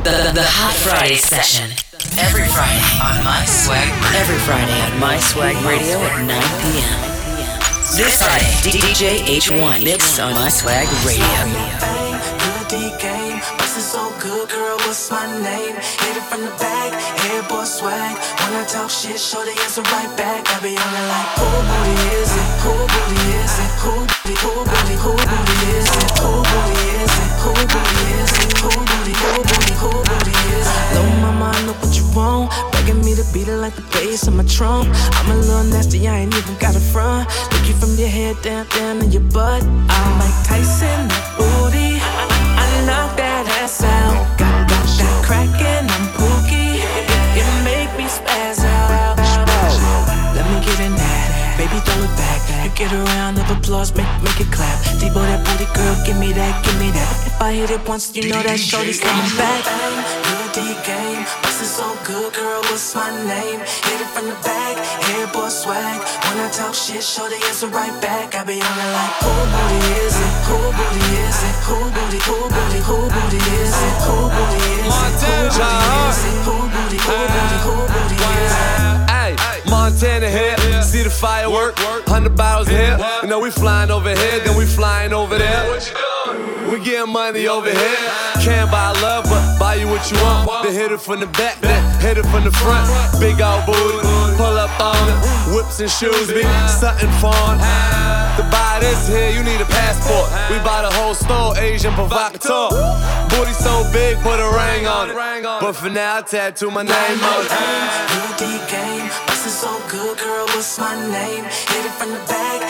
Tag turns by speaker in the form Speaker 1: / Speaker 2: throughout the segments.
Speaker 1: The, the Hot Friday session. Every Friday on My Swag. Every Friday on My Swag Radio at 9 p.m. This Friday, DJ H1 mix on My Swag Radio.
Speaker 2: What's my name? Hit it from the back, head boy swag. When I talk shit, show the answer right back. I be on it like, who booty is it? Who booty is it? Who booty? Who booty? Who booty is it? Who booty is it? Who booty is it? Who booty? Who booty? Who booty it? Little mama, I know what you want. Begging me to beat it like the bass on my trunk. I'm a little nasty, I ain't even got a front. Look you from your head down, down to your butt. I'm like Tyson, that booty. I, knock that ass out. Got, that crackin', I'm pookie. It, it make me spaz Baby, throw it back. You get a round of applause, make, make it clap. Debo, that booty girl, give me that, give me that. If I hit it once, you know that shorty's coming back. Good D game, bustin' so good, girl, what's my name? Hit it from the back, head boy swag. When I talk shit, shorty answer right back. I be on it like, who booty is it? Who booty is it? Who booty, who booty, who booty is it? Who booty is it? Who booty is it? Who booty, who booty, who booty is it?
Speaker 3: Montana here, see the firework, hundred bottles here. You know we flying over here, then we flying over there. We getting money over here. Can't buy love, but buy you what you want. Then hit it from the back, then hit it from the front. Big old booty, pull up on it. Whips and shoes, be something fun. To buy this here, you need a passport. We buy the whole store, Agent Provocateur. Booty so big, put a ring on it. But for now, I tattoo my name on it.
Speaker 2: D game, bustin' so good, girl, what's my name? Hit it from the back,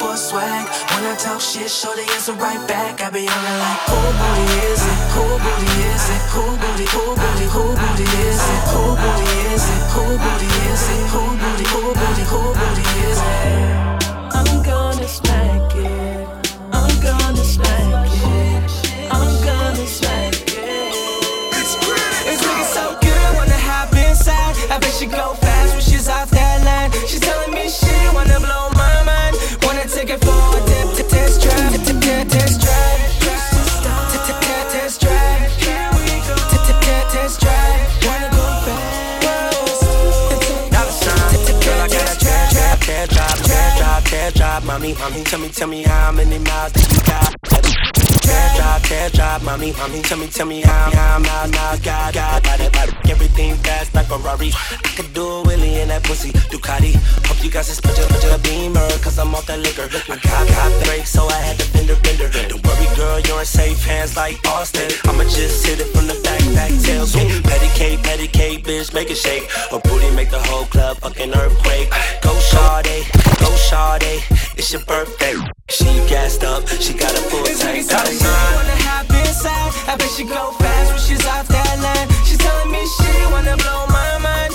Speaker 2: boy swag. When I talk shit, show the answer right back. I be on it like, who booty is it? Who booty is it? Who booty, who booty, who booty is it? Who booty is it? Who booty is it? Who booty, who booty, who booty is it? I'm gonna smack it. I'm gonna smack it. I'm gonna smack it.
Speaker 4: It's looking so good, wanna hop inside. I bet she go
Speaker 5: mommy. Tell me, tell me how many miles that you got. Trap, drop, trap, drop, mommy, mommy. Tell me, tell me how, how miles now got, got. Body, body, everything fast like Ferrari. I could do a Willie in that pussy, Ducati. You got suspension, but your beamer, cause I'm off that liquor. I got, brake, so I had to fender, bender. Don't worry, girl, you're in safe hands like Austin. I'ma just hit it from the back, back, tailgate. Pedicate, pedicate, bitch, make it shake. Her booty make the whole club fucking earthquake. Go Sade, go Sade, it's your birthday. She gassed up, she got a full tank. Got a sign.
Speaker 4: wanna hop inside. I bet she go fast when she's off that line. She's telling me she wanna blow my mind.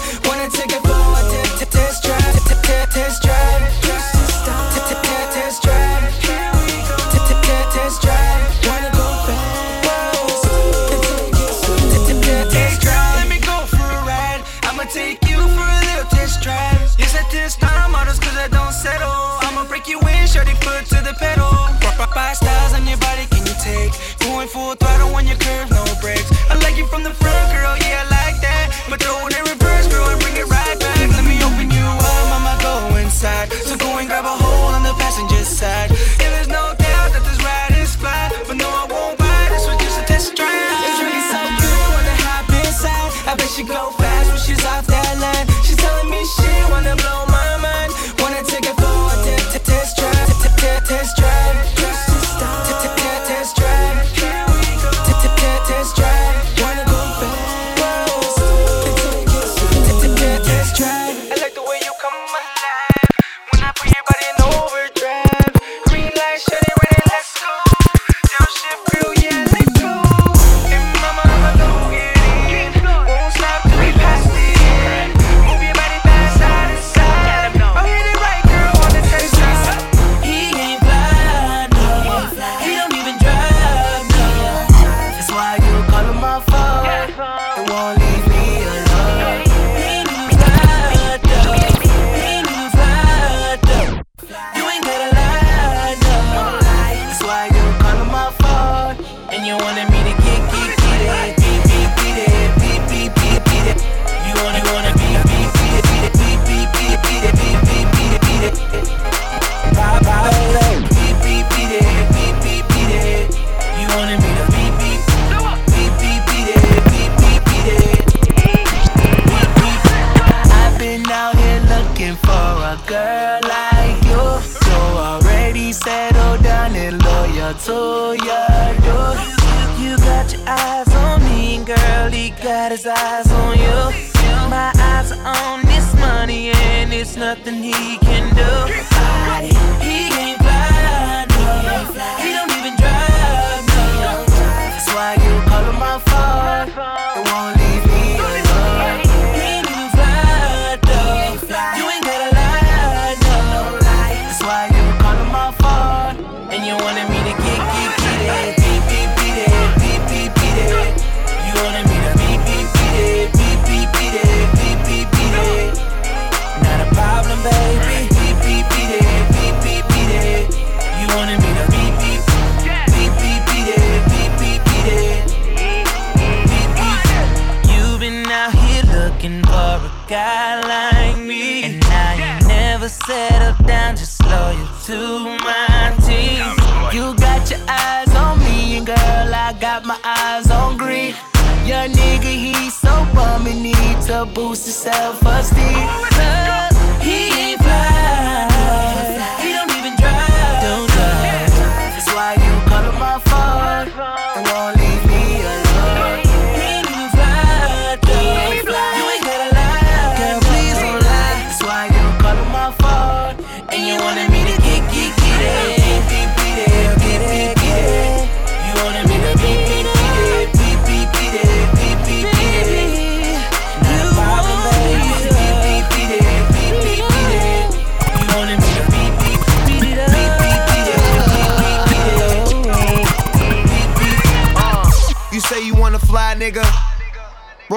Speaker 6: do.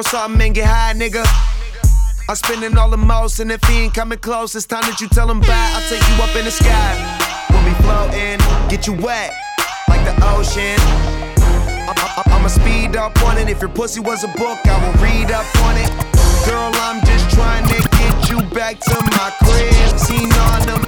Speaker 7: Roll something and get high, nigga. I'm spending all the most, and if he ain't coming close, it's time that you tell him bye. I'll take you up in the sky. we'll be floating, get you wet like the ocean. I- am going to speed up on it. If your pussy was a book, I would read up on it. Girl, I'm just trying to get you back to my crib. Seen
Speaker 4: on
Speaker 8: them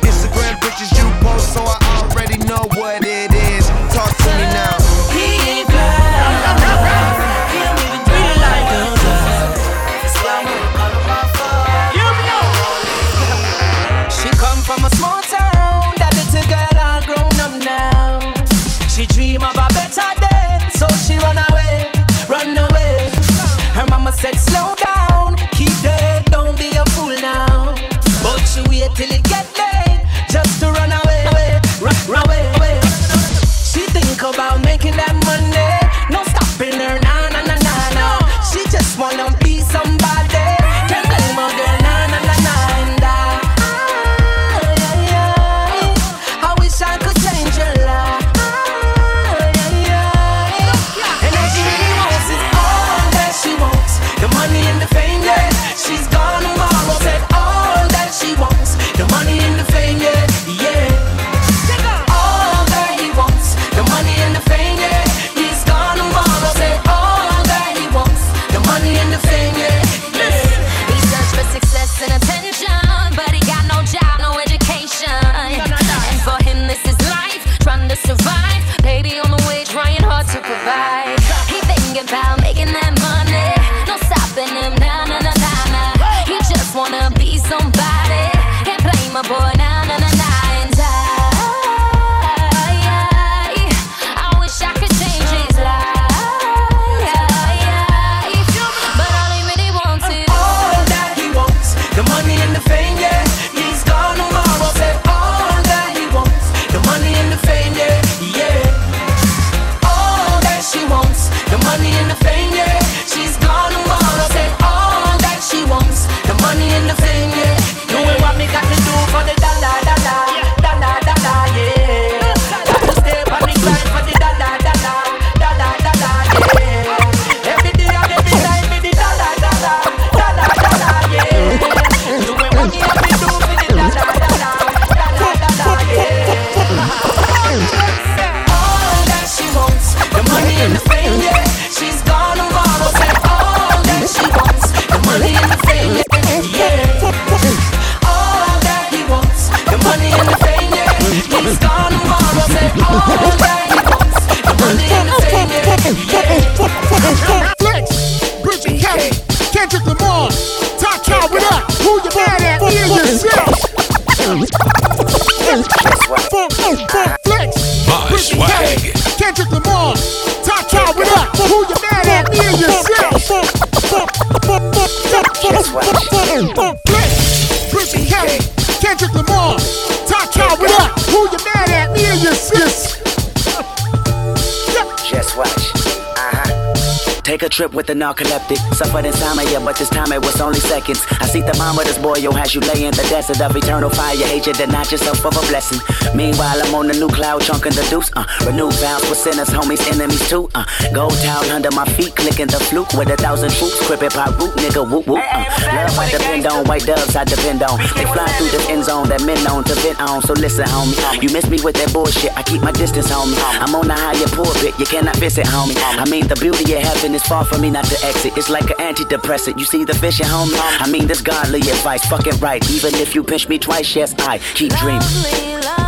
Speaker 8: trip with the narcoleptic. Suffered insomnia, but this time it was only seconds. I see thermometers boy, yo, as you lay in the desert of eternal fire. Hate you, deny yourself of a blessing. Meanwhile, I'm on the new cloud, chunking the deuce. Uh, renew vows for sinners, homies, enemies too. Uh, gold towel under my feet, clicking the fluke with a thousand troops. Crippin' pop root, nigga, whoop whoop. Uh, love I depend on, white doves I depend on. They fly through this end zone that men known to vent on. So listen, homie, you miss me with that bullshit. I keep my distance, homie. I'm on the higher pulpit, you cannot visit, homie. I mean, the beauty of heaven is far from me not to exit. It's like an antidepressant. You see the vision, home? I mean, this godly advice, fucking right. Even if you pinch me twice, yes, I keep dreaming.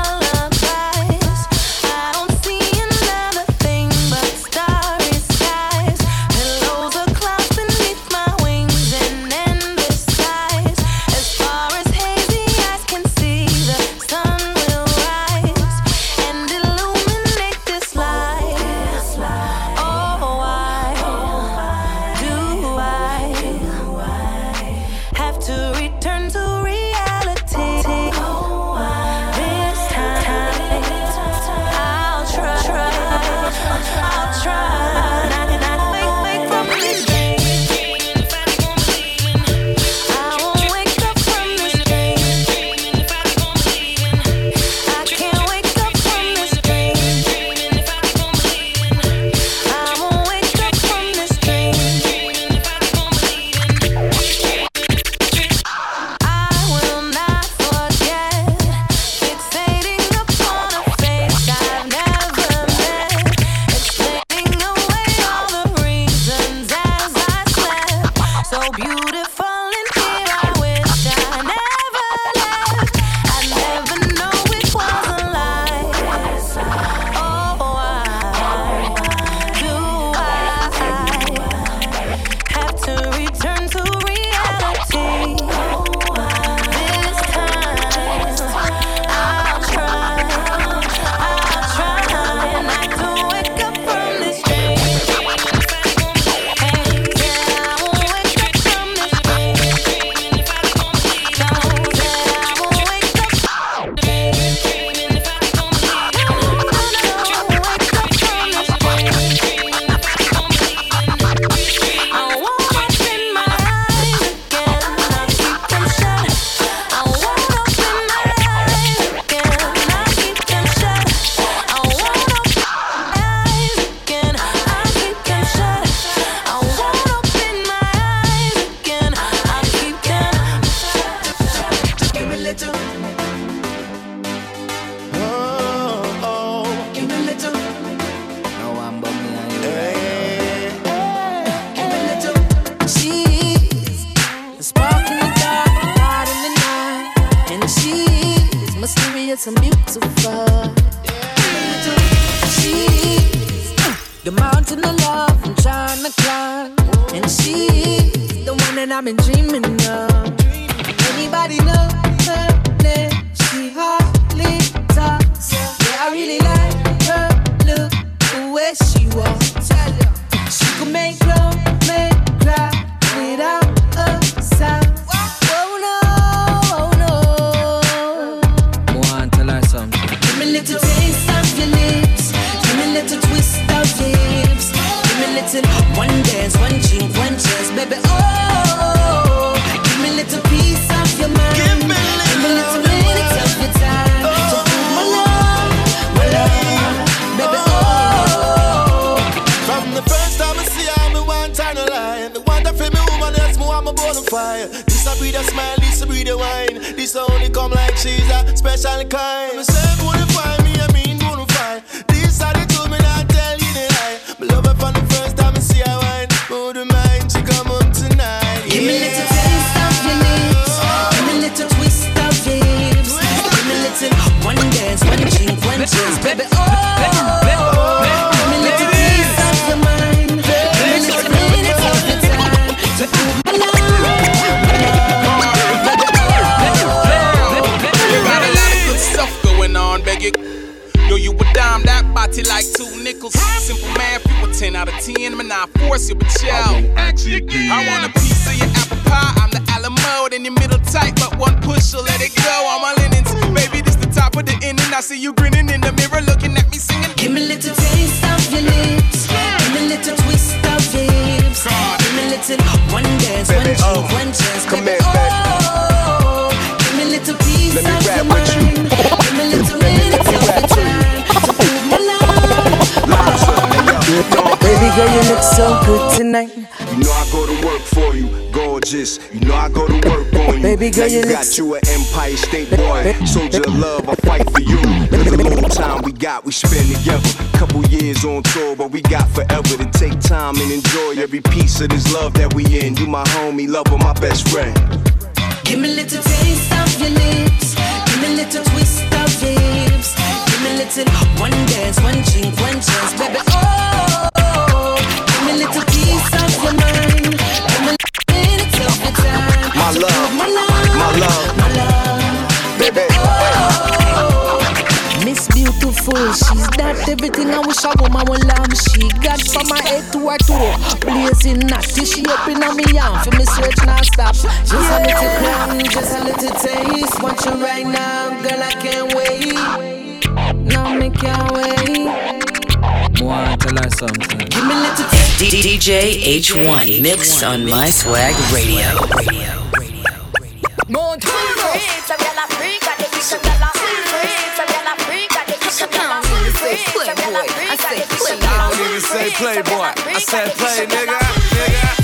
Speaker 9: Out of 10, man, I force you, but yo. I want a piece of your apple pie. I'm the Alamo, in your middle tight, but one push will let it go. All my linens, baby, this the top of the inning. I see you grinning in the mirror, looking at me singing.
Speaker 4: Give me a little taste of your lips. Give me a little twist of your hips. Give me a little one dance, one cheek,
Speaker 10: oh.
Speaker 4: one chance,
Speaker 10: Come
Speaker 4: baby.
Speaker 10: here, baby.
Speaker 4: Oh, give me a little piece
Speaker 10: Let me
Speaker 4: of
Speaker 10: rap
Speaker 4: your
Speaker 10: with you.
Speaker 4: mind. Give Baby girl, you look so good tonight.
Speaker 10: You know I go to work for you, gorgeous. You know I go to work on you.
Speaker 4: Baby girl,
Speaker 10: now
Speaker 4: you
Speaker 10: you
Speaker 4: look
Speaker 10: got you an Empire State boy. Soldier of love, I fight for you. Cause the little time we got, we spend together. Couple years on tour, but we got forever to take time and enjoy every piece of this love that we in. You my homie, lover, my best friend.
Speaker 4: Give me a little taste of your lips. Give me a little twist of your hips. Give me a little one dance, one drink, one chance, baby. Oh, Oh. she's that everything I wish a woman would love. She got from my head to her toe, blazing. Till she up in on me arm for me search not stop. Just a little crown, just a little taste. Want you right now, girl, I can't wait. No, me can't wait.
Speaker 11: Boy, tell her something.
Speaker 4: Give me a little taste.
Speaker 1: D- DJ H1 mix on My Swag Radio.
Speaker 3: I don't even say playboy. I said play, nigga. nigga,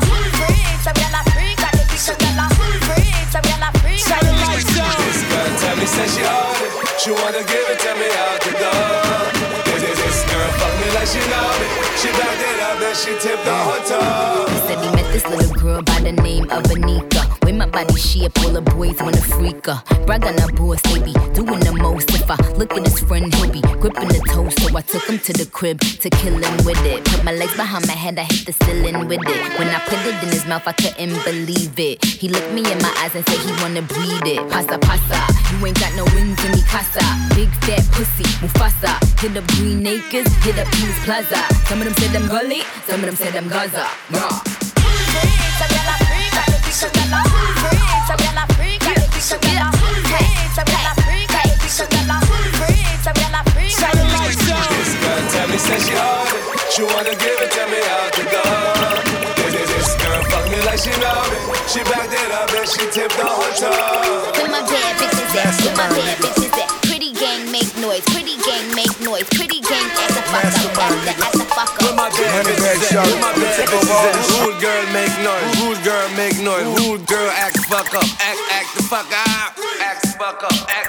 Speaker 3: This girl tell me say she it. She wanna give it to me out the door. This, this, this girl fuck me like she me. She backed it up and she tipped the whole toe.
Speaker 12: This little girl by the name of Anika. With my body shape, all the boys wanna freak her. Brag on her boss, they be doing the most. If I look at his friend, he'll be gripping the toast. So I took him to the crib to kill him with it. Put my legs behind my head, I hit the ceiling with it. When I put it in his mouth, I couldn't believe it. He looked me in my eyes and said he wanna breed it. Pasa pasa, you ain't got no wings in me casa. Big fat pussy, Mufasa. Hit up Green Acres, hit up Peace Plaza. Some of them said I'm gully, some of them said I'm Gaza. Raw.
Speaker 3: She backed it up and she tipped the whole toe.
Speaker 12: Where my bad bitches at? Where my bad bitches at? Pretty gang make noise, pretty gang make noise, pretty gang act the fuck up, act the, act the fuck
Speaker 3: Where
Speaker 12: up.
Speaker 3: my bad bitches at? Where my bad bitches at? Rude girl make noise. Rude girl make noise. Rude girl act the fuck up. Act, act the fuck up. Act the fuck up. Act,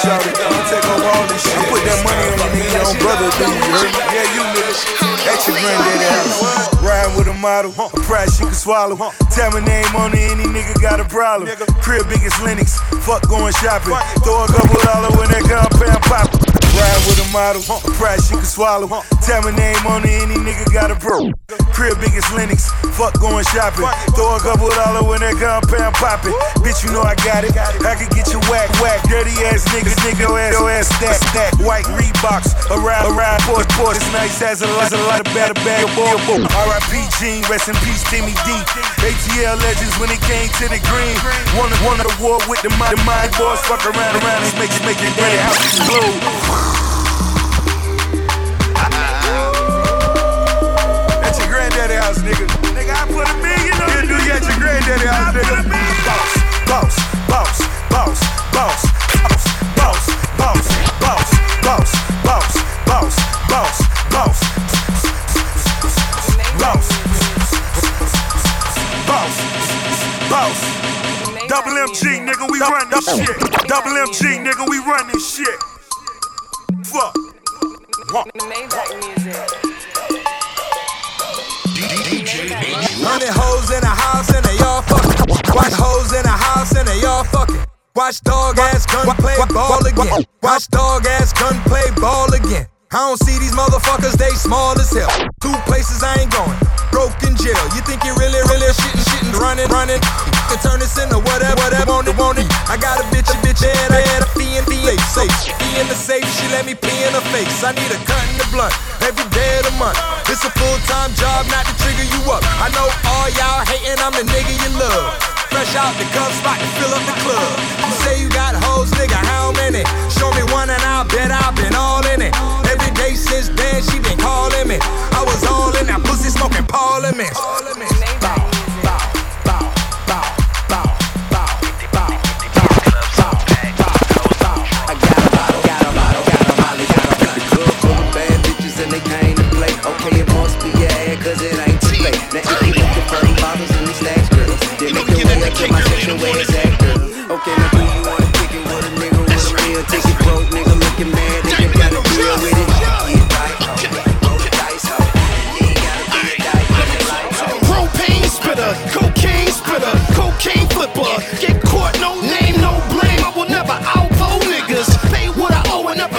Speaker 13: shout it. I'ma take over all this shit. I put that money on the nigga, your brother, do you heard? Yeah, you nigga. That's your granddaddy house. Riding with a model, a price she can swallow. Tell my name on it, any nigga got a problem. Crib biggest Lenox, fuck going shopping. Throw a couple dollar when that compound pop. Riding with a model, a price she can swallow. Tell my name on it, any nigga got a bro. Crib biggest Lenox, fuck going shopping. Throw a couple dollar when that compound poppin'. Bitch, you know I got it. I can get you whack, whack. Dirty ass niggas, nigga, your ass, your ass stack, stack. White Reeboks, around, around, Porsche, Porsche. It's nice, has a lot, a lot of better bag, boy. R.I.P. Gene, rest in peace, Timmy D. ATL legends when it came to the green. Won, won the war with the mind, the mind boys. Fuck around, around, and make, make your daddy house, nigga. Nigga, I put a million on you. You your granddaddy house, nigga. Boss, boss, boss, boss, boss. Double MG, nigga, we run this shit. Double MG, nigga, we run this shit. Fuck. Music.
Speaker 14: Hundred hoes in a house and they all fucking. Watch hoes in a house and they all fucking. Watch dog ass gun play ball again. Watch dog ass gun play ball again. I don't see these motherfuckers, they small as hell. Two places I ain't going. Broken jail. You think you really, really shitting, shitting, running, running? To turn this into whatever, whatever, want it, want it. I got a bitch, a bitch, and I had a fee in fee safe. Fee in the safe, she let me pee in her face. I need a cut in the blunt every day of the month. It's a full time job, not to trigger you up. I know all y'all hating, I'm the nigga you love. Fresh out the cup spot to fill up the club. You say you got hoes, nigga, how many? Show me one and I'll bet I've been all in it. Day since then, she been calling me. I was all in that pussy smoking parliament. Bow, bow, bow, bow.
Speaker 15: Okay, it must be your ad, cause it ain't too late. Now if you looking for them bottles and these stacks, girl, then make your way up to my section where it's at, girl. Okay, now do you wanna kick it with a nigga with a real ticket?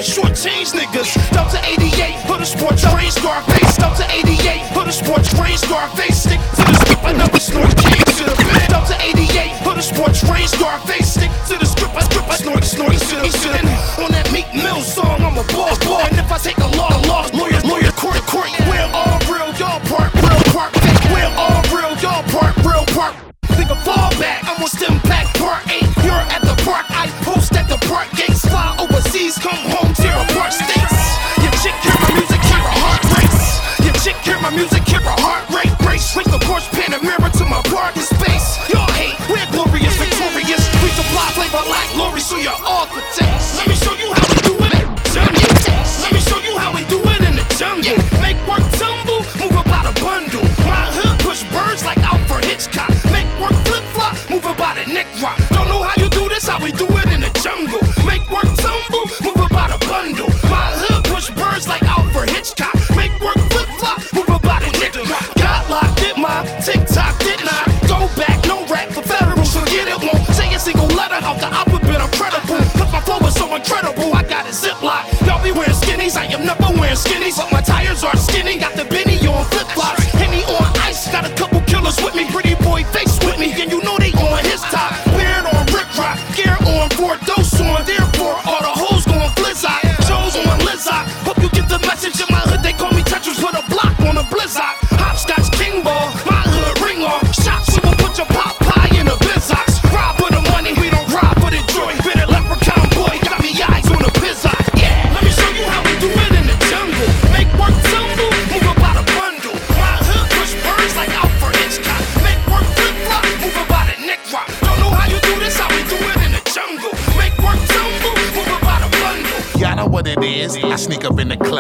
Speaker 16: Never shortchange niggas. Delta 88, put a sports rain Scarface. Delta 88, put a sports rain Scarface. Stick to the script, never snort king to the bed. Delta 88, put a sports rain Scarface. Stick to the script, I script, I snort, snort to the bed. On that Meek Mill song, I'm a boss, boy. And if I take a law, law, lawyer, skinny, but my tires are skinny.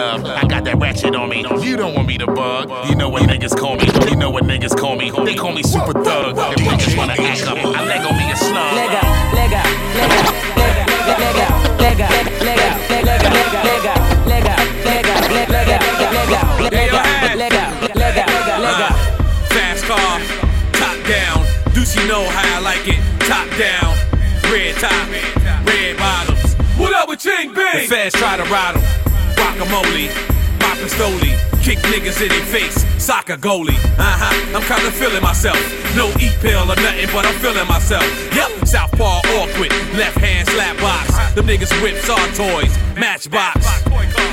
Speaker 17: Up in the club. I got that ratchet on me. You don't want me to bug. You know what niggas call me. You know what niggas call me. They call me super thug. If niggas wanna act up, I leg on me a slug.
Speaker 4: Leg out, leg out, leg out, leg out, leg out, leg out, leg out, leg out, leg out, leg out, leg out, leg out, leg out, leg out, leg out, leg out, leg out.
Speaker 18: Fast car, top down. Do she know how I like it? Top down, red top, red bottoms. What up with Ching Bing? The feds try to ride 'em. Guacamole, poppin' slowly. Kick niggas in their face, soccer goalie. Uh huh, I'm kinda feeling myself. No eat pill or nothing, but I'm feeling myself. Yep, southpaw awkward, left hand slap box. Them niggas whips are toys, matchbox.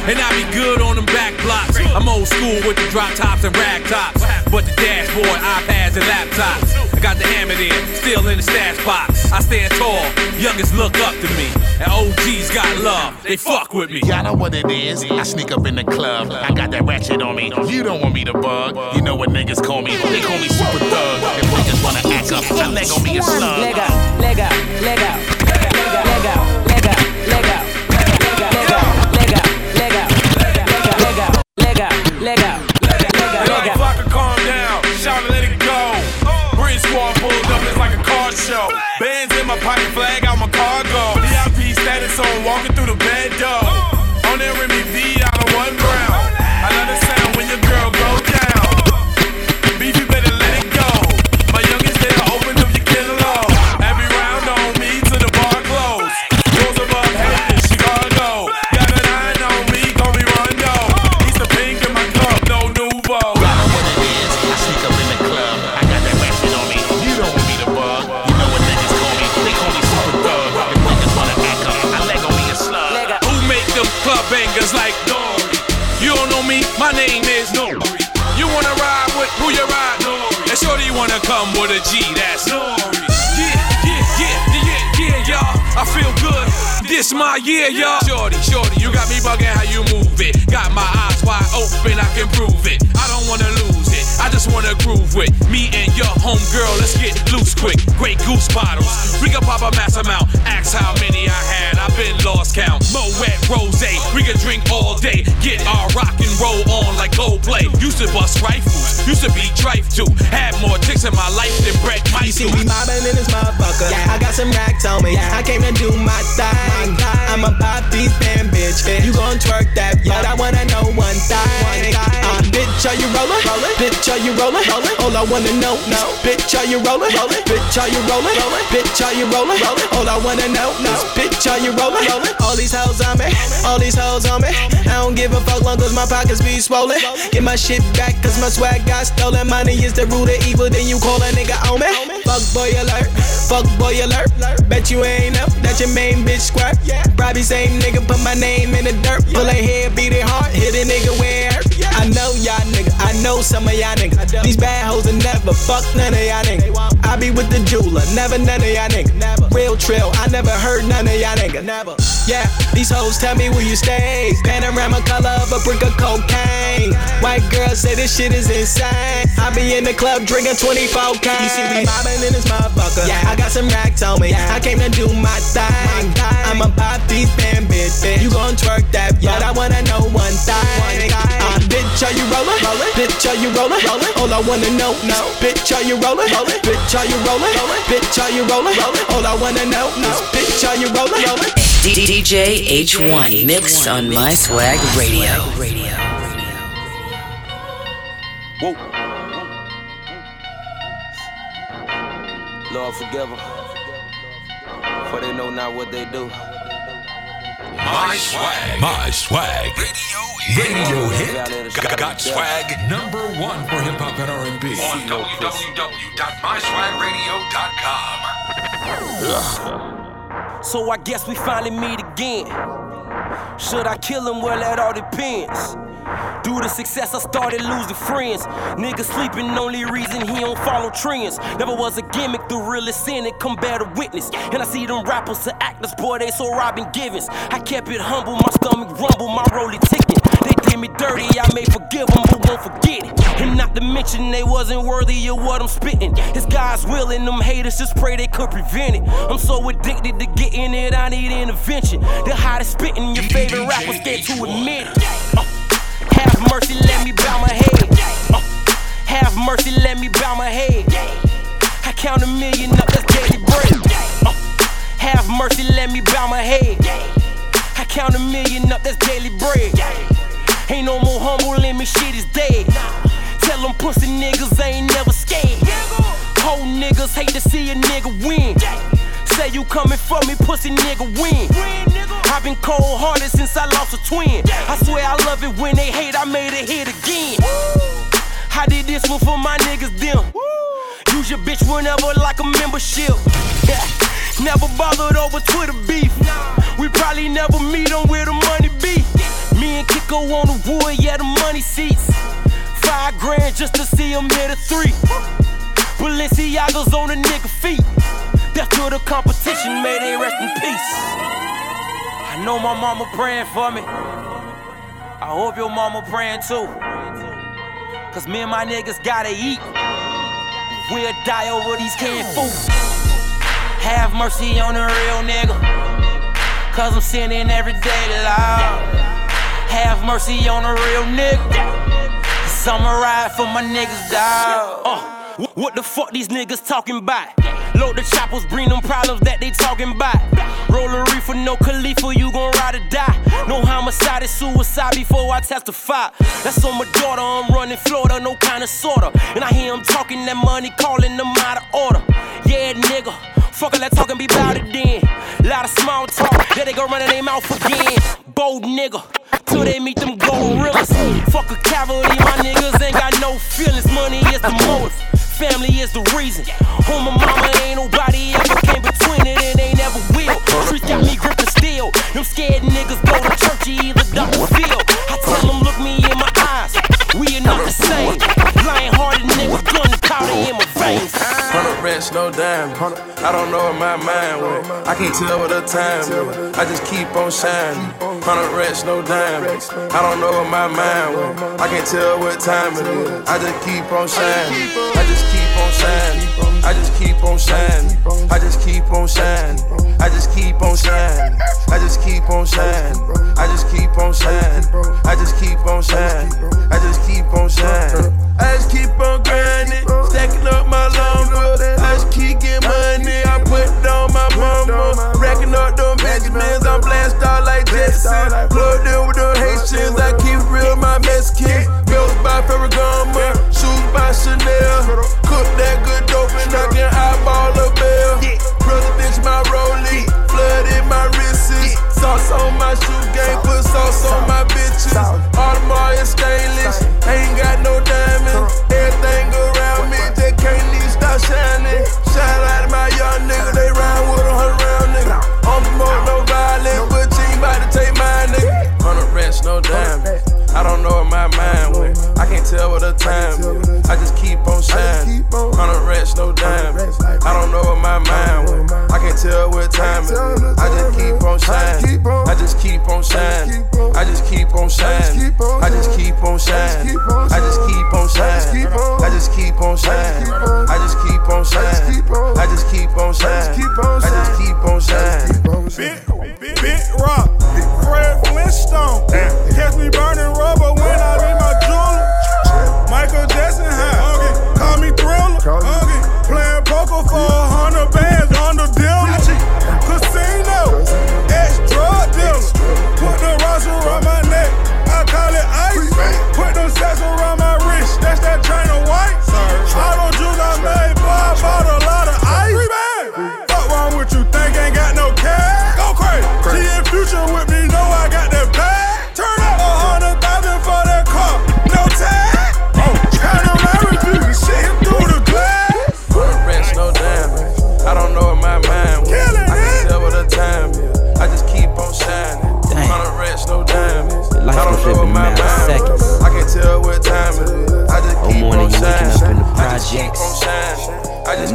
Speaker 18: And I be good on them back blocks. I'm old school with the drop tops and rag tops. But the dashboard, iPads, and laptops. I got the hammer there, still in the stash box. I stand tall, youngest look up to me. And OGs got love, they fuck with me.
Speaker 17: Y'all know what it is. I sneak up in the club. I got that ratchet on me. You don't want me to bug. You know what niggas call me. They call me super thug. If niggas wanna act up, I leg on me a slug.
Speaker 4: Leg out, leg out, leg out, leg out, leg out, leg out, leg out, leg out, leg out, leg out, leg out, leg out, leg out,
Speaker 18: Bands in my pocket, flag My name is Nori. You wanna ride with who you ride? Nori. And shorty wanna come with a G, that's Nori. Yeah, yeah, yeah, yeah, yeah, y'all. I feel good. This my year, y'all. Shorty, shorty, you got me bugging how you move it. Got my eyes wide open, I can prove it. I don't wanna lose it. I just wanna groove with me and your homegirl. Let's get loose quick. Grey Goose bottles. We can pop a mass amount. Ask how many I had. Been lost count. Moet rose. We can drink all day. Get our rock and roll on like Coldplay. Used to bust rifles. Used to be trife too. Had more chicks in my life than Bret
Speaker 19: You see
Speaker 18: Michael.
Speaker 19: me mobbing in this motherfucker. Yeah. I got some racks on me. Yeah. I came to do my thing. I'ma pop these band bitch. You gon' twerk that, but I wanna know one thing. Uh, bitch, are you rolling? rollin'? Bitch, are you rolling? rollin'? All I wanna know, no. Bitch, are you rolling? rollin'? Bitch, are you rolling? rollin'? Bitch, are you rolling? rollin'? All I wanna know, no. Bitch, are you rolling? rollin'? All these hoes on me, all these hoes on me. I don't give a fuck long cause my pockets be swollen. Get my shit back cause my swag got stolen. Money is the root of evil, then you call a nigga on me. Fuck boy alert, fuck boy alert. Bet you ain't up, that your main bitch squirt. Probably same nigga put my name in the dirt. Pull a head, beat it hard, hit a nigga where. I know y'all know some of y'all niggas. These bad hoes will never fuck none of y'all niggas. I be with the jeweler, never none of y'all niggas. Real trill, I never heard none of y'all niggas. Never. Yeah, these hoes tell me where you stay. Panamera color of a brick of cocaine. White girls say this shit is insane. I be in the club drinking 24 K. You see me mobbing in this motherfucker. I got some racks on me. I came to do my thing. I'ma pop these band bitch. You gon' twerk that, but I wanna know one thing. Bitch, are you rollin'? All I wanna know, no. Bitch, are you rollin'? Bitch, are you rollin'? Bitch, are you rollin'? All I wanna know, no. Bitch, are you rollin'?
Speaker 1: DJ H1 Mix on My Swag Radio.
Speaker 20: Whoa. Lord forgive them, for they know not what they do.
Speaker 21: My swag. My swag. Radio hit. Got, got swag number one for hip hop and R&B. On www.myswagradio.com.
Speaker 20: So I guess we finally meet again. Should I kill him? Well, that all depends. Due to success, I started losing friends. Niggas sleeping, only reason he don't follow trends. Never was a gimmick, the realest sin it come bear to witness. And I see them rappers and actors, boy, they so Robin Givens. I kept it humble, my stomach rumble, my rollie ticking. They did me dirty, I may forgive them, but won't forget it. And not to mention they wasn't worthy of what I'm spitting. It's God's will, and them haters just pray they could prevent it. I'm so addicted to getting it, I need intervention. The hottest spitting, your favorite rapper scared to admit it. Uh, have mercy, let me bow my head. Uh, have mercy, let me bow my head. I count a million up, that's daily bread. Uh, have mercy, let me bow my head. I count a million up, that's daily bread. Ain't no more humble in me, shit is dead. Tell them pussy niggas ain't never scared. Whole niggas hate to see a nigga win. Say you coming for me, pussy nigga win. I've been cold hearted since I lost a twin. I swear I love it when they hate, I made a hit again. I did this one for my niggas, them. Use your bitch whenever like a membership. never bothered over Twitter beef. We probably never meet on where the money be. Me and Kiko on the wood, yeah, the money seats. Five grand just to see him hit a three. Balenciaga's on a nigga feet. Death to the competition, may they rest in peace. I know my mama praying for me. I hope your mama praying too. Cause me and my niggas gotta eat. We'll die over these canned foods. Have mercy on the real nigga. Cause I'm sinning every day, Lord. Have mercy on the real nigga. Cause I'ma ride for my niggas, dog. Uh, what the fuck these niggas talking about? Load the choppers, bring them problems that they talking about. Roll a reefer, no Khalifa, you gon' ride or die. No homicide, it's suicide before I testify. That's on my daughter, I'm running Florida, no kind of sorta. And I hear him talking that money, calling them out of order. Yeah, nigga. Fuck it, let's talk and be bout it then. Lot of small talk, then they go running their mouth again. Bold nigga, till they meet them gold gorillas. Fuck a cavalry, my niggas ain't got no feelings. Money is the motive, family is the reason. Home my mama ain't nobody ever came between it and they never will. Streets got me gripping steel. Them scared niggas go to church, you either duck or feel. I tell them, look me in my eyes, we are not the same. Lying hearted niggas, gun powder in my veins.
Speaker 22: Hundred rents, no dime. I don't know where my mind went. I can't tell what the time is. I just keep on shining. Hundred rents, no dime. I don't know where my mind went. I can't tell what time it is. I just keep on shining. I just keep on shining. I just keep on shining. I just keep on shining. I just keep on shining. I just keep on shining. I just keep on shining. I just keep on shining.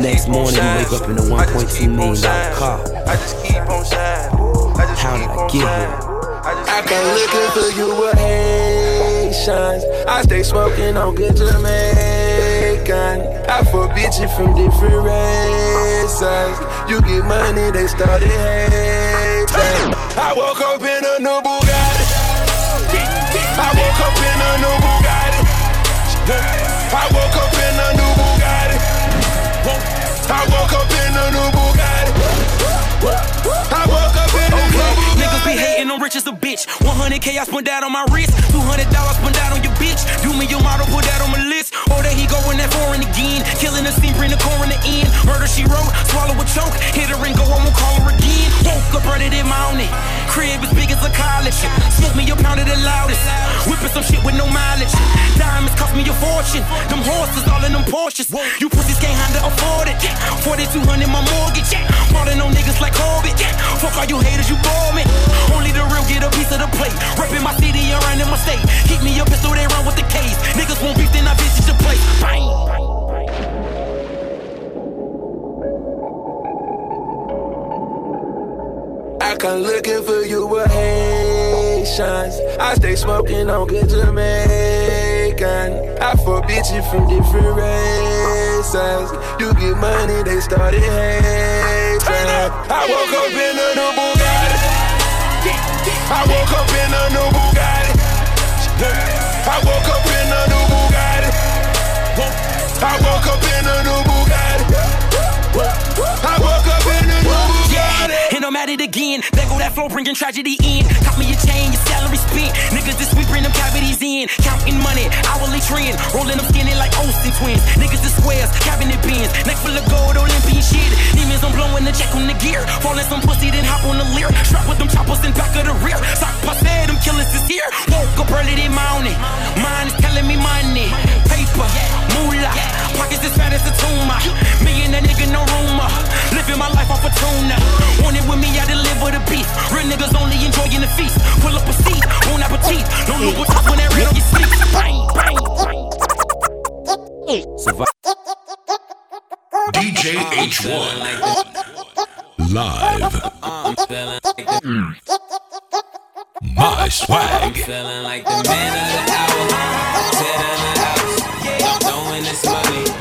Speaker 7: Next morning you wake up in a
Speaker 22: just
Speaker 7: 1.2
Speaker 22: keep on
Speaker 7: million dollar car.
Speaker 22: I just keep on shining.
Speaker 7: How did I get here?
Speaker 22: I come looking for you with Haitians. I stay smoking on good Jamaican. I fuck bitches from different races. You get money, they started hating. I woke up in a new Bugatti. I woke up in a new Bugatti. I woke up I woke up in a new Bugatti. I woke up in a new Bugatti.
Speaker 20: Niggas be hating, I'm rich as a bitch. 100k I spent that on my wrist. 200 dollars spent that on your bitch. Do me your model, put that on my list. Or that he going that foreign again. Killing the scene, bring the core in. Murder she wrote, swallow a choke. Hit her and go, I won't call her again. Woke up to mount it. Crib as big as a college. Smoke me a pound of the loudest. Whipping some shit with no mileage. Diamonds cost me a fortune. Them horses all in them Porsches. You pussies can't handle afford it. 4200 my mortgage. Ballin' on niggas like Corbett. Fuck all you haters, you bore me. Only the real get a piece of the plate. Reppin' my city around in my state. Keep me a pistol, they run with the case. Niggas won't beef, then I visit your place. Bang.
Speaker 22: I come looking for you with Haitians. I stay smoking on good Jamaican. I fuck bitches from different races. You get money, they started hating. I woke up in a new Bugatti. I woke up in a new Bugatti. I woke up
Speaker 20: flow, bringing tragedy in. Cop me a chain, your salary spent. Niggas this week bring them cavities in. Counting money, hourly trend. Rolling them skinny like Olsen twins. Niggas the squares, cabinet bins. Neck full of gold, Olympian shit. Demons, I'm blowing the check on the gear. Falling some pussy, then hop on the Lear. Strap with them choppers in back of the rear. Sock pussy, them killers is here. Woke up early this morning. Mine is telling me money. Paper, moolah. Pockets as fat as a tumor. Me and that nigga, no rumor. Living my life off a tuna. Want it with me, I deliver the beef. Real niggas only enjoying the feast. Pull up a seat, bon appetit. No look top when that red on your sleep. Bang, bang, bang.
Speaker 21: DJ H1 live. My swag.
Speaker 23: Feeling like the man of the hour. This money.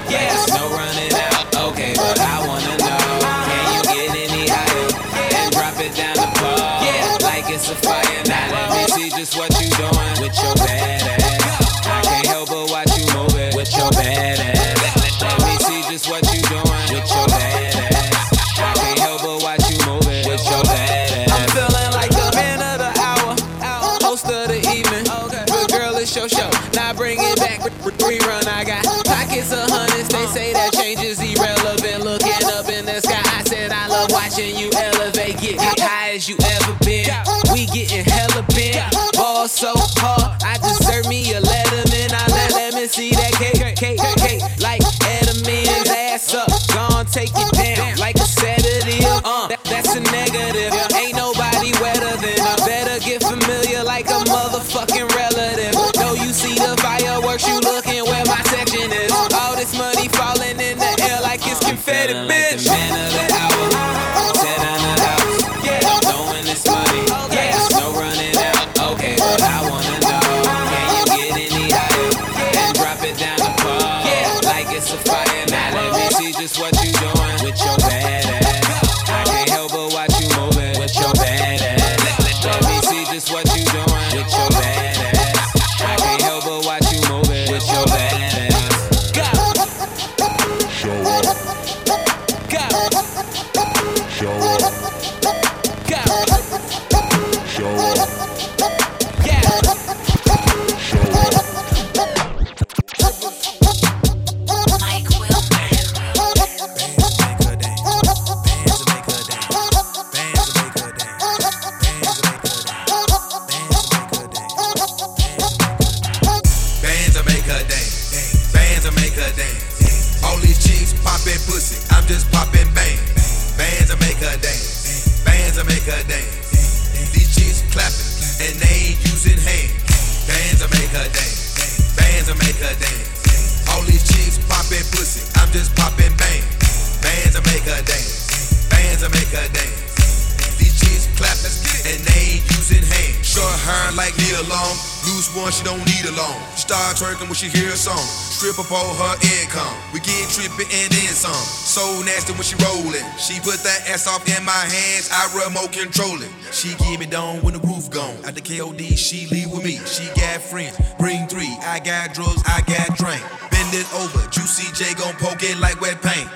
Speaker 7: Hands. I remote control it. She give me down when the roof gone. At the KOD, she leave with me. She got friends. Bring three. I got drugs. I got drink. Bend it over. Juicy J gon' poke it like wet paint.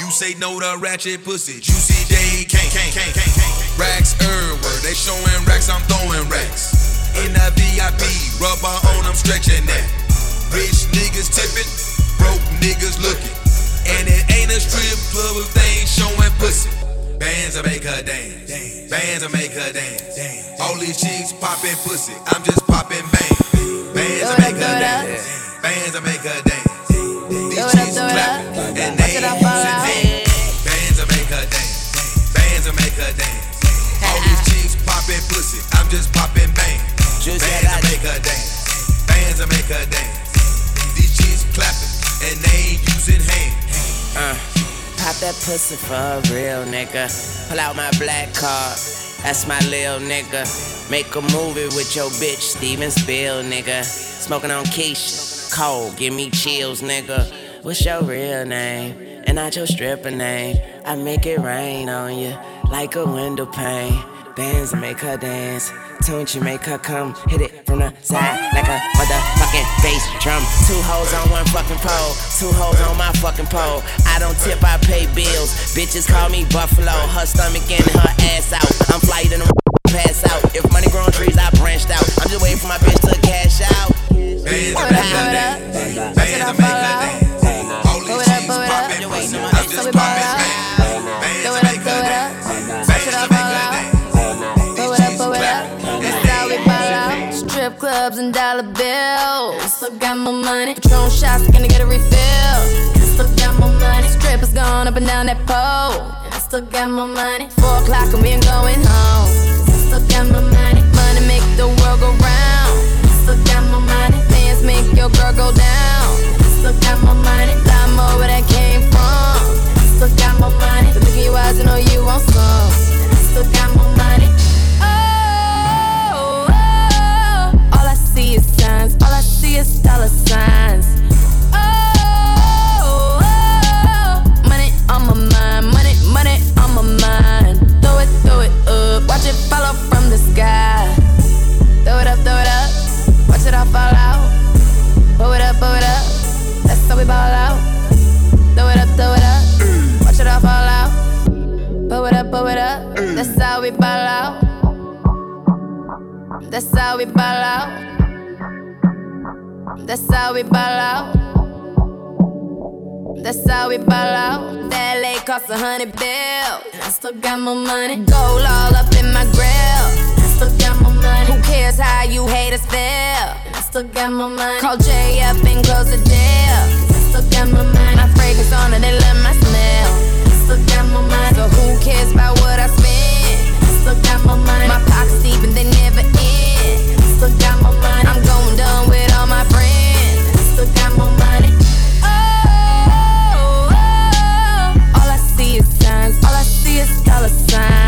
Speaker 7: You say no to ratchet pussy. Juicy J can't, can't, can't, can't, can't. Racks everywhere. They showing racks. I'm throwing racks. In the VIP, rubber on, I'm stretching that. Rich niggas tipping, broke niggas looking. And it ain't a strip club if they ain't showing pussy. Bands will make her dance. Bands will make her dance. All these chicks popping pussy. I'm just popping bang. Bands will make her dance. Bands will make her dance. These chicks clapping and they ain't using hands. Bands will make her dance. Bands will make her dance. All these chicks popping pussy. I'm just popping bang. Bands will make her dance. Bands will make her dance. These chicks clapping and they
Speaker 23: pop that pussy for a real nigga. Pull out my black card. That's my lil nigga. Make a movie with your bitch, Steven Spiel, nigga. Smoking on Keisha. Cold, give me chills, nigga. What's your real name? And not your stripper name. I make it rain on you.
Speaker 24: like a window pane. Bands and make her dance. Tunechi make her come. Hit it from the side like a motherfucking bass drum. Two hoes on one fucking pole. Two hoes on my fucking pole. I don't tip, I pay bills. Bitches call me Buffalo. Her stomach and her ass out. I'm flight in the pass out. If money grown trees, I branched out. I'm just waiting for my bitch to cash out.
Speaker 7: Bands and make her dance. Bands and make
Speaker 23: Strip clubs and dollar bills. Still got my money. Patron shots, gonna get a refill. Still got my money. Strippers going up and down that pole. Still got my money. Four o'clock and we ain't going home. Still got my money. Money make the world go round. Still got my money. Dance make your girl go down. Still got my money. Lot more where that came from. Still got my money. The look in your eyes, I know you want some. Still got my money. See is dollar signs. Oh, oh, money on my mind. Money, money on my mind. Throw it, throw it up. Watch it fall off from the sky. Throw it up, throw it up. Watch it all fall out. Blow it up, blow it up. That's how we ball out. Throw it up, throw it up. Watch it all fall out. Blow it up, blow it up. That's how we ball out. That's how we ball out. That's how we ball out. That's how we ball out. That lake cost a hundred bill. And I still got my money. Gold all up in my grill. And I still got my money. Who cares how you haters feel? And I still got my money. Call Jay up and close the deal. I still got my money. My fragrance on it, they love my smell. I still got my money. So who cares about what I spend? I still got my money. My pockets deep and they never end. I still got my money. Money. Oh, oh, oh, all I see is signs. All I see is dollar signs.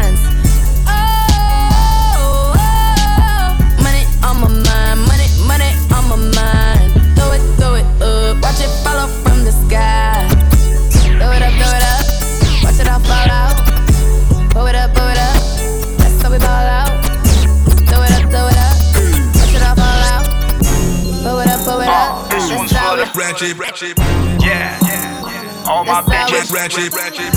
Speaker 7: This
Speaker 23: That's
Speaker 7: one's
Speaker 23: how
Speaker 7: for
Speaker 23: we
Speaker 7: the ratchet, ratchet. Yeah. All my bitches, ratchet, ratchet,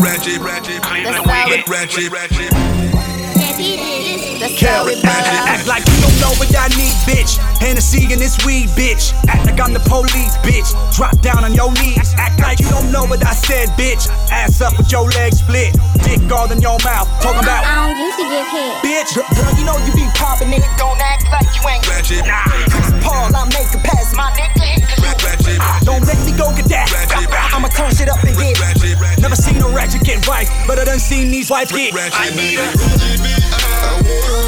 Speaker 7: ratchet, ratchet. Cleveland, we
Speaker 23: we-
Speaker 7: ratchet, ratchet.
Speaker 23: That's how we ball out.
Speaker 25: Act like you don't know what I need, bitch. Hennessy and this weed, bitch. Act like I'm the police, bitch. Drop down on your knees. Act like you don't know what I said, bitch. Ass up with your legs split. Dick all in your mouth. Talking about.
Speaker 26: I don't used to get hit.
Speaker 25: Bitch, girl, girl, you know you be poppin', nigga. Don't act like you ain't.
Speaker 7: Ratchet.
Speaker 25: Nah, Chris Paul, I make a pass, my nigga.
Speaker 7: Ratchet.
Speaker 25: Don't make me go get that. I'ma turn shit up and get. Never seen a ratchet get wife, but I done seen these wives get. I need a.
Speaker 27: Bitch, I'm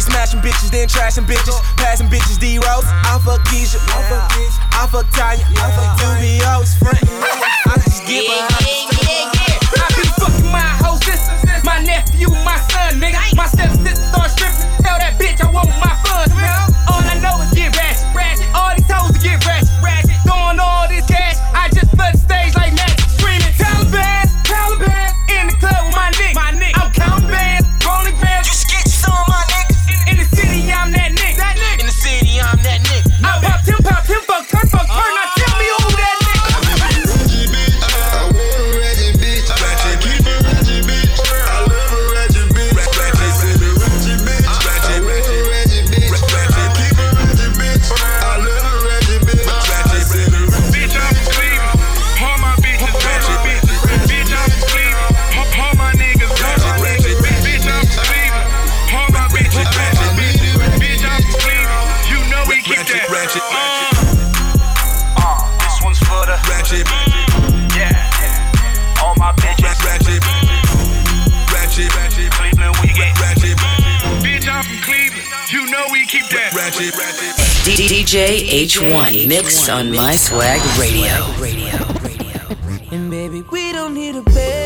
Speaker 25: Smashing bitches, then trashing bitches. Passing bitches D rows. I fuck Keisha. I fuck Keisha. I fuck Tanya. I fuck Dubio's friend. I just get behind.
Speaker 28: I be fucking my whole sister, my nephew, my son, nigga. My stepsister start stripping. Tell that bitch I want my funds, man. All I know is get ratchet, ratchet. All these toes to get ratchet.
Speaker 1: JH1 mix on My Swag Radio.
Speaker 4: And baby, we don't need a bed.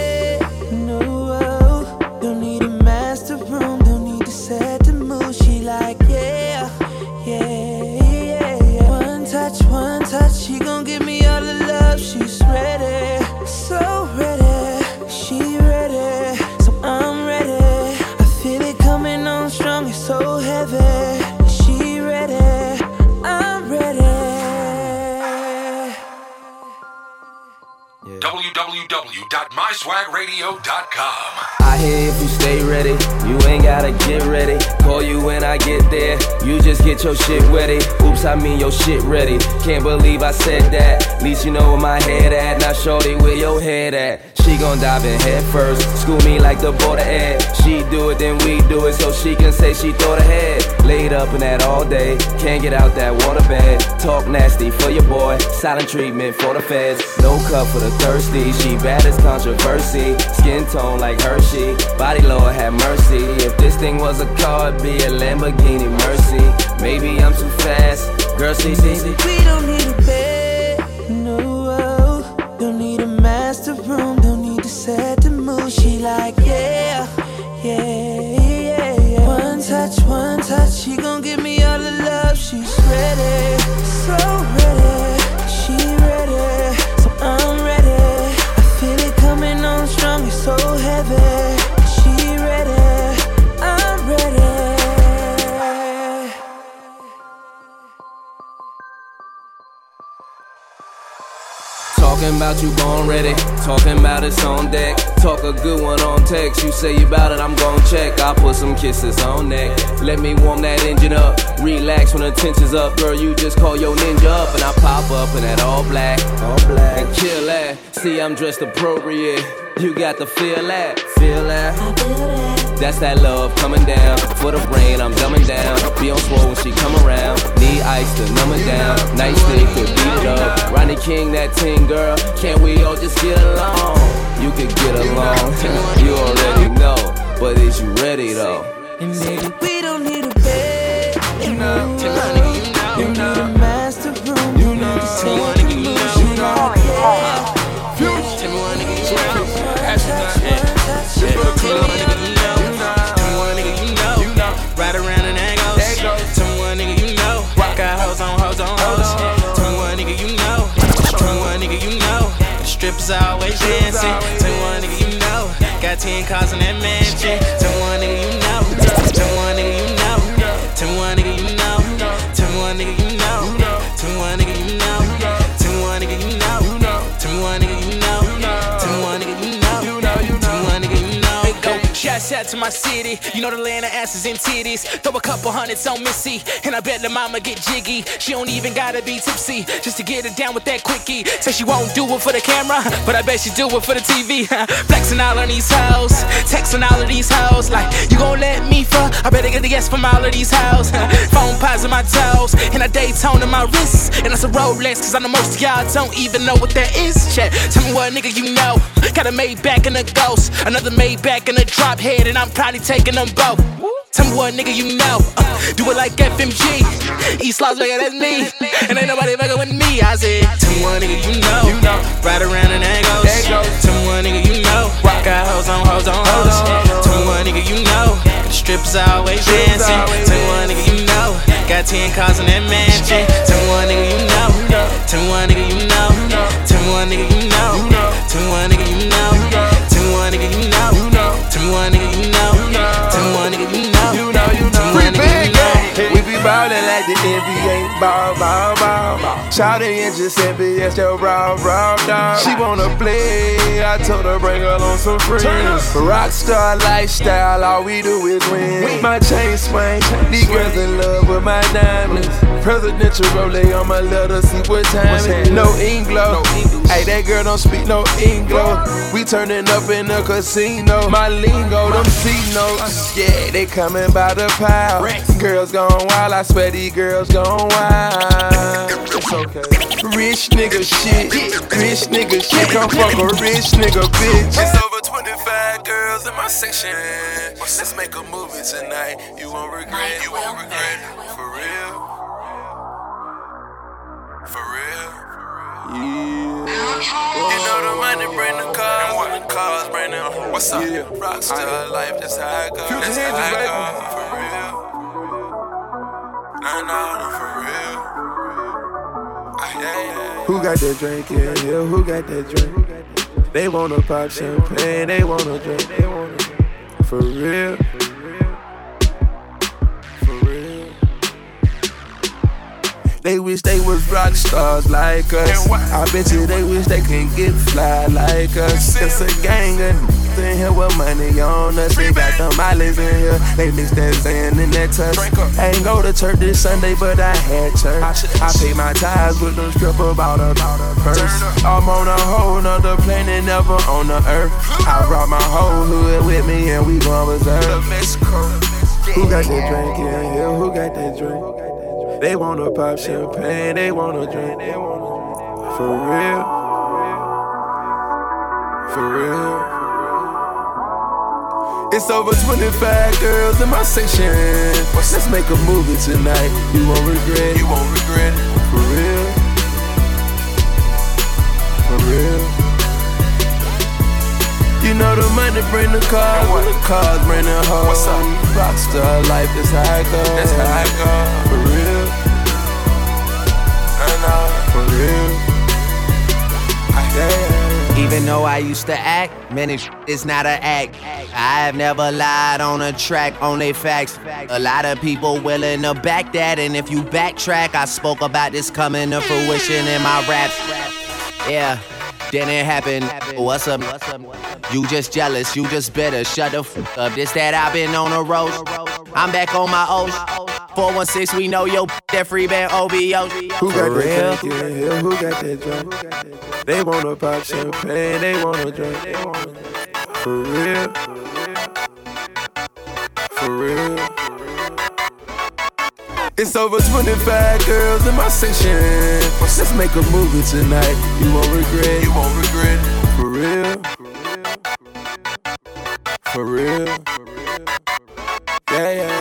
Speaker 4: I
Speaker 3: hear if you stay ready, you ain't gotta get ready. When I get there, you just get your shit ready. Oops, I mean your shit ready. Can't believe I said that. Least you know where my head at. Now, shorty, where your head at? She gon' dive in head first. School me like the border ed. She do it, then we do it, so she can say she thought ahead. Laid up in that all day, can't get out that water bed. Talk nasty for your boy, silent treatment for the feds. No cup for the thirsty, she bad as controversy. Skin tone like Hershey, body Lord have mercy. If this thing was a car, it'd be a Lamborghini Mercy. Maybe I'm too fast, girl, see, see.
Speaker 4: We don't need now that's on
Speaker 3: deck. Talk a good one on text. You say you bout it, I'm gon' check. I put some kisses on neck. Let me warm that engine up. Relax when the tension's up, girl. You just call your ninja up, and I pop up in that all black, all black, and kill that. See, I'm dressed appropriate. You got to feel that, feel that. That's that love coming down. For the rain, I'm dumbing down. Be on swole when she come around. Need ice to numb it down. Nightstick to beat it up. Rodney King, that ting girl. Can't we all just get along? You could get along. you already know. But is you ready though?
Speaker 27: Strippers always dancing. Tell one nigga you know. Got ten cars in that mansion. Tell one nigga you know. Tell one nigga you know. Tell one nigga Go. Out to my city, you know the land of asses and titties. Throw a couple hundreds on Missy, and I bet the mama get jiggy. She don't even gotta be tipsy just to get it down with that quickie. Say she won't do it for the camera, but I bet she do it for the TV. Flexing all on these hoes, texting all of these hoes. Like, you gon' let me fuck? I better get the yes from all of these hoes. Phone pies on my toes, and a Daytona on my wrists. And that's a Rolex, cause I know most of y'all don't even know what that is. Check, tell me what nigga you know. Got a Maybach and a ghost, another Maybach and a drop head, and I'm probably taking them both. Tell me what nigga you know. Uh, do it like FMG. East Las Vegas, that's me. And ain't nobody fucking with me. I said, tell me what nigga you know. You know. Ride around in angles. Tell me what nigga you know. Got hoes on hoes on hoes. Tell me what nigga you know. The strippers always dancing. Tell me what nigga you know. Got 10 cars in that mansion. Tell me what nigga you know. Tell me what nigga you know. Tell me what nigga you know. Tell me what nigga you know. Tell me what nigga you know. Tell what nigga you know. You know, you know.
Speaker 22: Free big game. We be ballin' like the NBA. Ball, ball, ball. Shawty and Giuseppe, yes, your raw, raw dog. She wanna play. I told her bring her on some friends. Rockstar lifestyle, all we do is win. With my chain swing. These girls in love with my diamonds. Presidential roll on my letter, see what time it. No Inglo. Hey, that girl don't speak no Inglo. We turning up in the casino. My lingo, them C notes. Yeah, they coming by the pile. Girls gone wild, I swear these girls gone wild. It's okay. Rich nigga shit. Rich nigga shit. Come fuck a rich nigga bitch. It's over 25 girls in my section. Let's make a movie tonight. You won't regret. You won't regret. For real. For real. Yeah. You know the money bring the cars, and the cars bring the what's up? Yeah. Rockstar life, that's how it goes. That's how it goes. For real. Nah, nah, Who got that drink in here? Who got that drink? They wanna pop champagne, they wanna drink. For real. For real. They wish they was rock stars like us. I bet you they wish they can get fly like us. It's a gang of in here with money on us. They got them mileage in here. They mix that sand in that touch. I ain't go to church this Sunday, but I had church. I paid my tithes with them about a, about a purse. I'm on a whole nother planet, never on the earth. I brought my whole hood with me and we gon' reserve. Who got that drink in here? Who got that drink? They wanna pop champagne, they wanna drink. For real. For real. It's over 25 girls in my section. Let's make a movie tonight. You won't regret. You won't regret. For real. For real. You know the money bring the cars, and the cars bring the hoes. What's up? Rockstar life, that's how it goes. That's how it goes. For real. I know. Uh, For real. Yeah.
Speaker 29: Even though I used to act, man, it is not an act. I have never lied on a track, only facts. A lot of people willing to back that, and if you backtrack, I spoke about this coming to fruition in my raps. Yeah, didn't happen. What's up? You just jealous, you just bitter. Shut the f up. This that I've been on a road. I'm back on my O's. 416, we know yo that free band OVO.
Speaker 22: Who got that drink in here? Who got that? They wanna pop champagne, they wanna drink. For real. For real. It's over 25 girls in my section. Let's make a movie tonight. You won't regret. You won't regret. For real. For real. Yeah, yeah, yeah.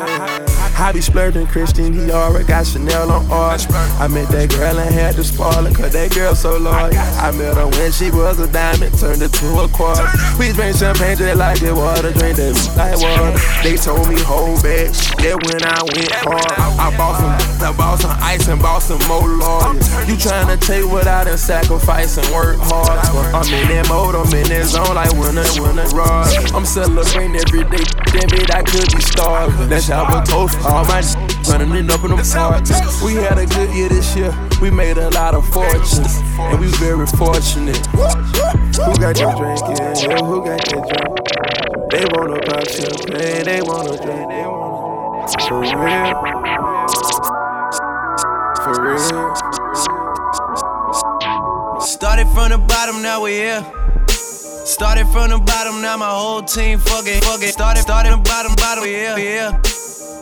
Speaker 22: I be splurging Christian Dior, got Chanel on art. I met that girl and had to spoil her, cause that girl so loyal. I met her when she was a diamond, turned it to a quarter. We drink champagne just like it water, drink that like water. They told me hold back, that when I went hard. I bought some, I bought some ice and bought some more lawyers. You tryna take what I done sacrifice and work hard. I'm in that mode, I'm in that zone like winner, winner, rod. I'm celebrating every day, damn it, I could be starving. Let's have a toast. All my running it up in the park. We had a good year this year. We made a lot of fortunes, and we very fortunate. Who got that drink in here? Who got that drink? They wanna pop champagne, they wanna drink. For real. For real.
Speaker 29: Started from the bottom, now we here. Started from the bottom, now my whole team fucking, fucking. Started, started from bottom, bottom, yeah, yeah.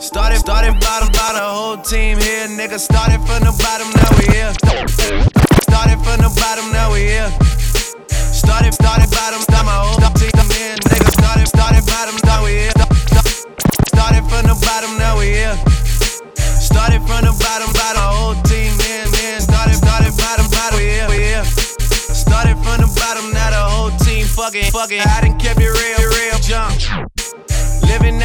Speaker 29: Started, started bottom, bottom, whole team here, nigga. Started from the bottom, now we here. Started from the bottom, now we here. Started, started bottom, start my whole team here, nigga. Started, started bottom, now we here. Started from the bottom, now we here. Started from the bottom, bottom, whole team here, man. Started, started bottom, bottom, we here, we here. Started from the bottom, now the whole team fucking, fucking. I done kept it real,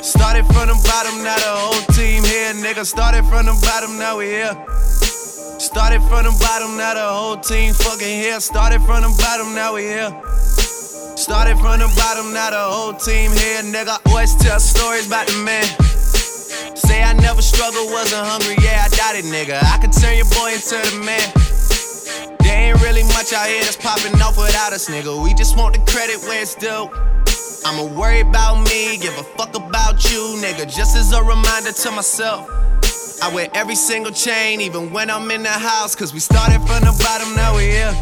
Speaker 29: Started from the bottom, now the whole team here, nigga. Started from the bottom, now we here. Started from the bottom, now the whole team fucking here. Started from the bottom, now we here. Started from the bottom, now the whole team here. Nigga, always tell stories about the man. Say I never struggled, wasn't hungry, yeah, I doubt it, nigga. I could turn your boy into the man. There ain't really much out here that's popping off without us, nigga. We just want the credit where it's due. I'ma worry about me, give a fuck about you, nigga. Just as a reminder to myself. I wear every single chain, even when I'm in the house. Cause we started from the bottom, now we here.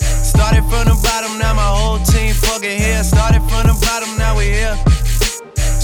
Speaker 29: Started from the bottom, now my whole team fucking here. Started from the bottom, now we here.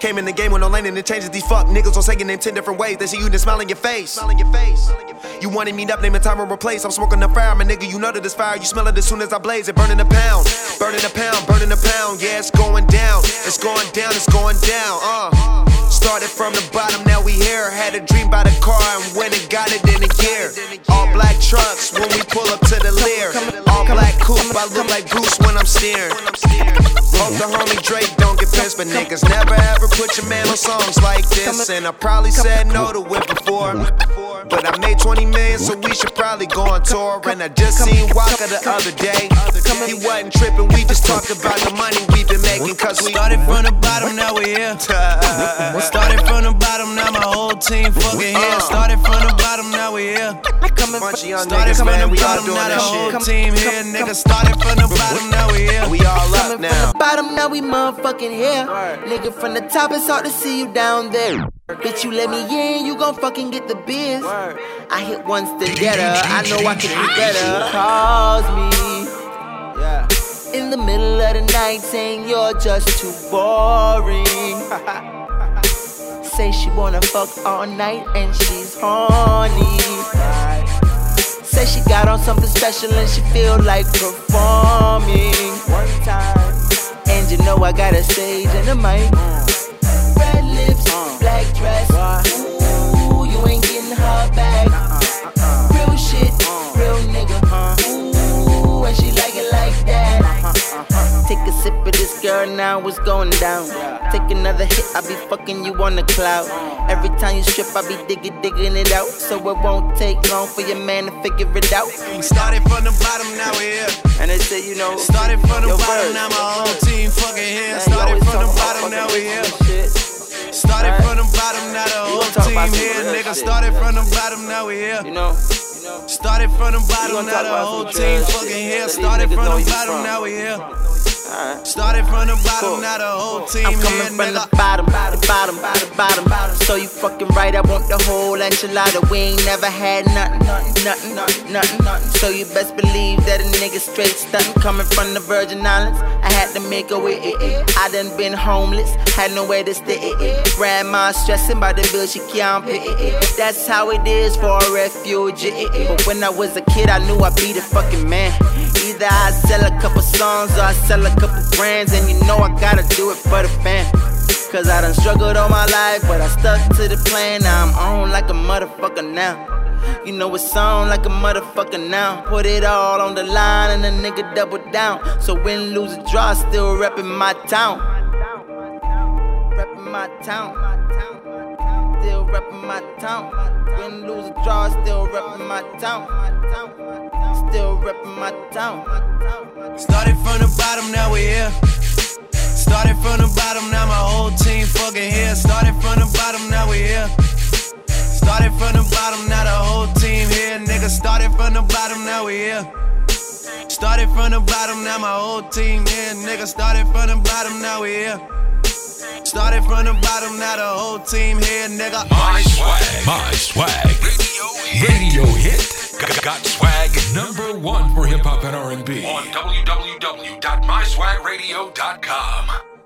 Speaker 25: Came in the game with no lane and it changes these fuck niggas on saying name 10 different ways. They see you then smile in your face. Smile in your face. You wanted me up, name a time or replace. I'm smoking the fire, my nigga. You know that it's fire. You smell it as soon as I blaze it. Burning a pound, burning a pound, burning a pound. Yeah, it's going down. It's going down, it's going down. Uh. Started from the bottom, now we here. Had a dream about a car and went and got it in a year. All black trucks when we pull up to the Lear. All black coupe, I look like Goose when I'm steering. Hope the homie Drake don't get pissed, but niggas never ever put your man on songs like this. And I probably said no to it before. But I made 20 million, so we should probably go on tour. And I just seen Waka the other day. He wasn't tripping, we just talked about the money we've been making. Cause we
Speaker 29: started from the bottom, now we here. Started from the bottom, now my whole team fucking uh. here. Started from the bottom, now we here.
Speaker 25: Bunch of young
Speaker 29: Started
Speaker 25: niggas,
Speaker 29: from
Speaker 25: man,
Speaker 29: the
Speaker 25: we all
Speaker 29: bottom,
Speaker 25: doing
Speaker 29: now the
Speaker 25: this
Speaker 29: whole
Speaker 25: shit.
Speaker 29: team here. Nigga started from the bottom, now we here.
Speaker 25: We all up now.
Speaker 30: Bottom, now we motherfucking here. Nigga from the top, it's hard to see you down there. Bitch, you let me in, you gon' fucking get the biz. I hit once to get her, I know I can do better. Calls me. yeah. In the middle of the night, saying you're just too boring. Say she wanna fuck all night and she's horny. Say she got on something special and she feel like performing. One time. And you know I got a stage and a mic. Red lips, black dress. Ooh, you ain't getting her back. Real shit, real nigga. Ooh, and she like it like that. Take a sip of this girl, now it's going down. Take another hit, I be fucking you on the cloud. Every time you strip, I be digging, digging it out. So it won't take long for your man to figure it out.
Speaker 29: We started from the bottom, now we're here.
Speaker 30: And they say, you know,
Speaker 29: Started from the
Speaker 30: your
Speaker 29: bottom,
Speaker 30: verse.
Speaker 29: now my whole team fucking here.
Speaker 30: Man, you
Speaker 29: Started
Speaker 30: always
Speaker 29: from the
Speaker 30: talk
Speaker 29: bottom, now we here.
Speaker 30: shit.
Speaker 29: Now the
Speaker 30: We talk
Speaker 29: team
Speaker 30: about some real
Speaker 29: Nigga
Speaker 30: shit.
Speaker 29: started from the bottom, now we here.
Speaker 30: You know,
Speaker 29: Started from the bottom, now the whole team fucking here. Started from
Speaker 30: know
Speaker 29: the bottom, now we here.
Speaker 30: Alright.
Speaker 29: Started from the bottom,
Speaker 30: Cool.
Speaker 29: now the whole team
Speaker 30: I'm coming from the bottom, bottom, bottom, bottom, bottom, bottom. So you fucking right, I want the whole enchilada. We ain't never had nothing, nothing, nothing, nothing, nothing. So you best believe that a nigga straight stunting coming from the Virgin Islands. I had to make a way. Eh, eh. I done been homeless, had nowhere to stay. Eh, Grandma stressing by the bill she can't pay. That's how it is for a refugee. But when I was a kid, I knew I'd be the fucking man. Either I sell a couple songs or I sell a couple brands, and you know I gotta do it for the fam. Cause I done struggled all my life, but I stuck to the plan. Now I'm on like a motherfucker now. You know it's on like a motherfucker now. Put it all on the line and the nigga double down. So win, lose, or draw, still reppin' my town. Reppin' my town. Still reppin' my town. Win, lose, draw, still reppin' my town. Still reppin' my town.
Speaker 29: Started from the bottom, now we here. Started from the bottom, now my whole team fucking here. Started from the bottom, now we here. Started from the bottom, now the whole team here. Nigga, started from the bottom, now we here. Started from the bottom, now my whole team here. Nigga, started from the bottom, now we here. Started from the bottom, now the whole team here. Nigga,
Speaker 21: My swag. My swag. Radio hit. Got, got swag number one for hip hop and R&B on www.myswagradio.com.